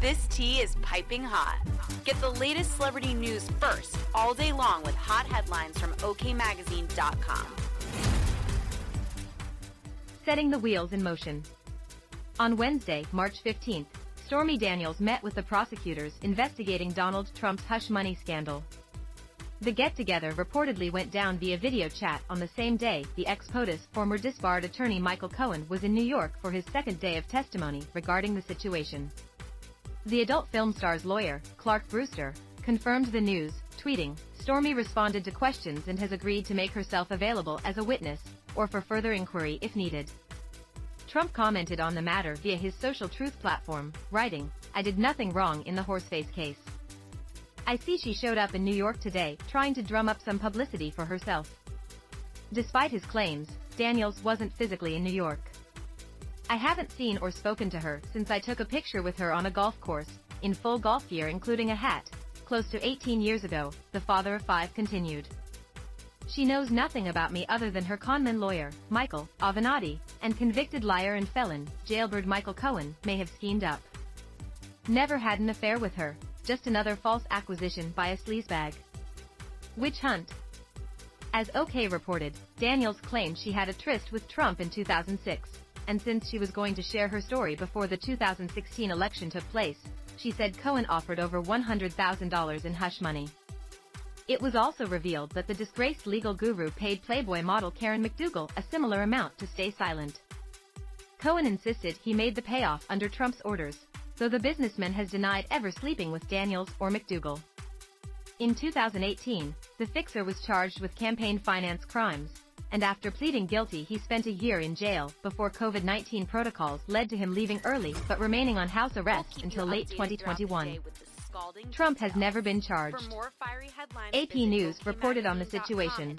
This tea is piping hot. Get the latest celebrity news first all day long with hot headlines from OKMagazine.com. Setting the wheels in motion. On Wednesday, March 15th, Stormy Daniels met with the prosecutors investigating Donald Trump's hush money scandal. The get-together reportedly went down via video chat on the same day the ex-POTUS former disbarred attorney Michael Cohen was in New York for his second day of testimony regarding the situation. The adult film star's lawyer, Clark Brewster, confirmed the news, tweeting, Stormy responded to questions and has agreed to make herself available as a witness, or for further inquiry if needed. Trump commented on the matter via his social truth platform, writing, I did nothing wrong in the horseface case. I see she showed up in New York today, trying to drum up some publicity for herself. Despite his claims, Daniels wasn't physically in New York. I haven't seen or spoken to her since I took a picture with her on a golf course, in full golf gear including a hat, close to 18 years ago, the father of five continued. She knows nothing about me other than her conman lawyer, Michael Avenatti, and convicted liar and felon, jailbird Michael Cohen, may have schemed up. Never had an affair with her, just another false acquisition by a sleazebag. Witch hunt. As OK reported, Daniels claimed she had a tryst with Trump in 2006 and since she was going to share her story before the 2016 election took place, she said Cohen offered over $100,000 in hush money. It was also revealed that the disgraced legal guru paid Playboy model Karen McDougal a similar amount to stay silent. Cohen insisted he made the payoff under Trump's orders, though the businessman has denied ever sleeping with Daniels or McDougal. In 2018, the fixer was charged with campaign finance crimes, and after pleading guilty he spent a year in jail before COVID-19 protocols led to him leaving early but remaining on house arrest until late 2021. Trump has never been charged. AP News reported on the situation.